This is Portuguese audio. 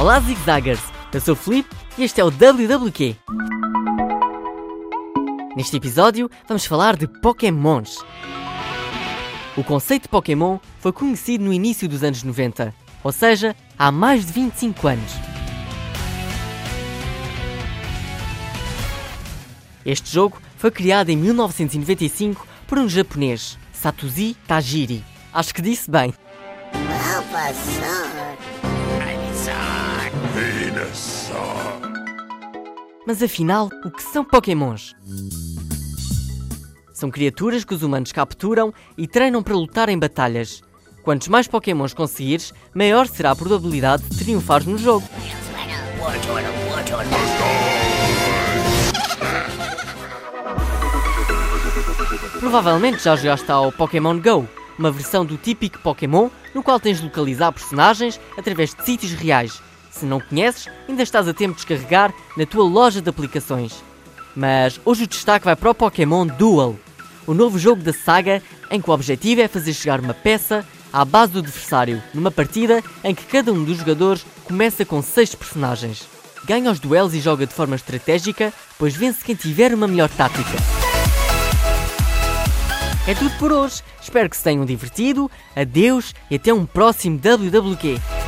Olá zigzaggers, eu sou o Felipe e este é o WWQ. Neste episódio vamos falar de Pokémons. O conceito de Pokémon foi conhecido no início dos anos 90, ou seja, há mais de 25 anos. Este jogo foi criado em 1995 por um japonês, Satoshi Tajiri. Acho que disse bem. Mas afinal, o que são Pokémons? São criaturas que os humanos capturam e treinam para lutar em batalhas. Quantos mais Pokémons conseguires, maior será a probabilidade de triunfares no jogo. Provavelmente já jogaste ao Pokémon Go, uma versão do típico Pokémon no qual tens de localizar personagens através de sítios reais. Se não conheces, ainda estás a tempo de descarregar na tua loja de aplicações. Mas hoje o destaque vai para o Pokémon Duel, o novo jogo da saga em que o objetivo é fazer chegar uma peça à base do adversário, numa partida em que cada um dos jogadores começa com 6 personagens. Ganha os duelos e joga de forma estratégica, pois vence quem tiver uma melhor tática. É tudo por hoje. Espero que se tenham divertido. Adeus e até um próximo WWQ.